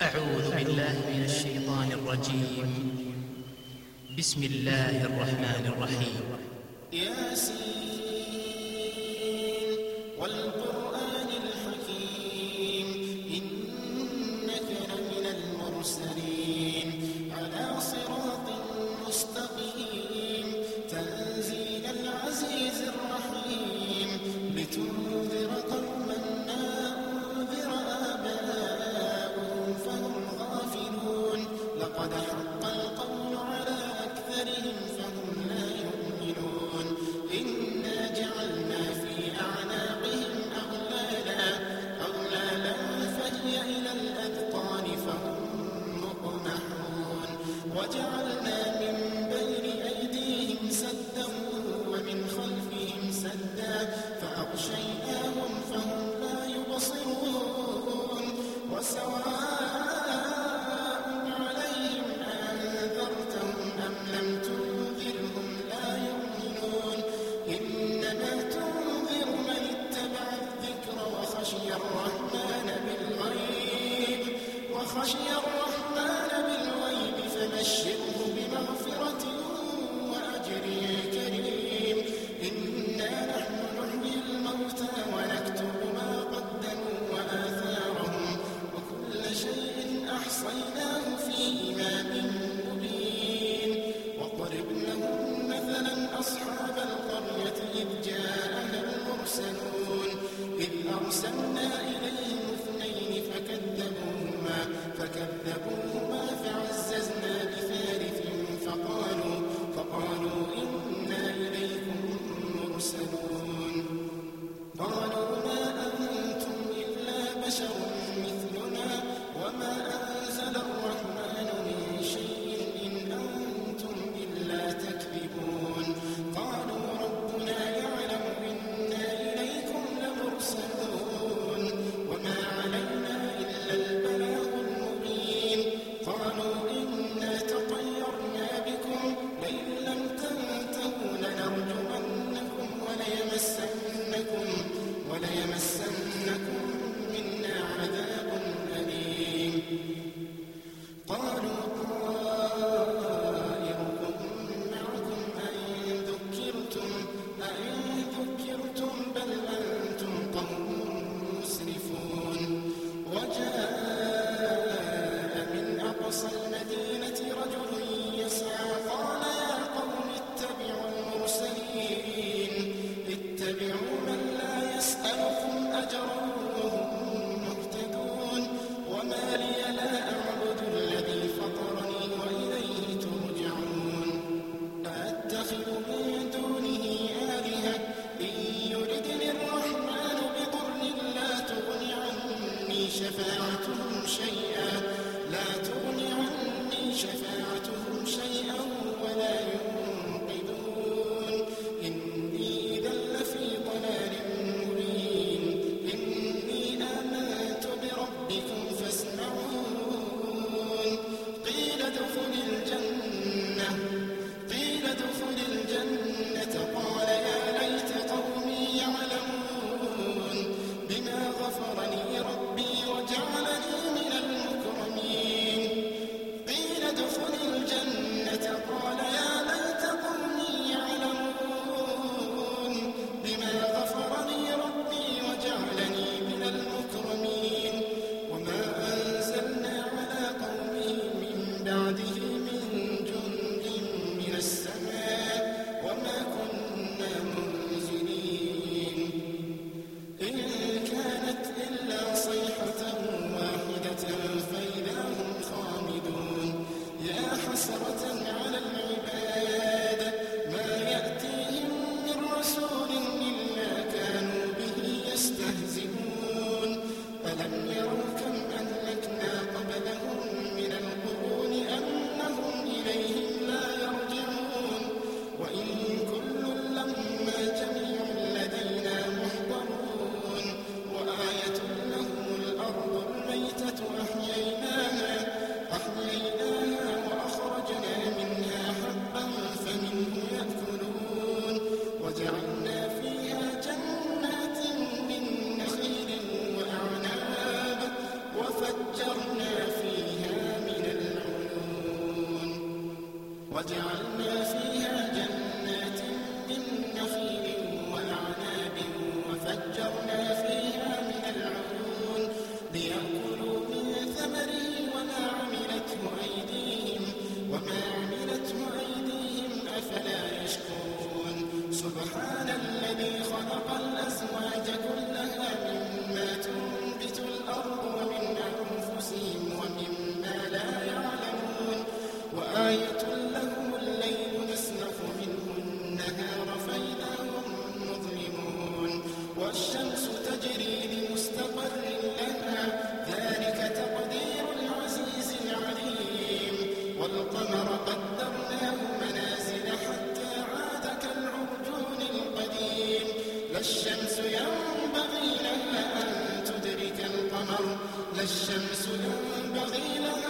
أعوذ بالله من الشيطان الرجيم. بسم الله الرحمن الرحيم. ياسين والقرآن الحكيم. إنك لمن المرسلين. الشمس ينبغي لها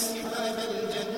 أصحاب الجنة.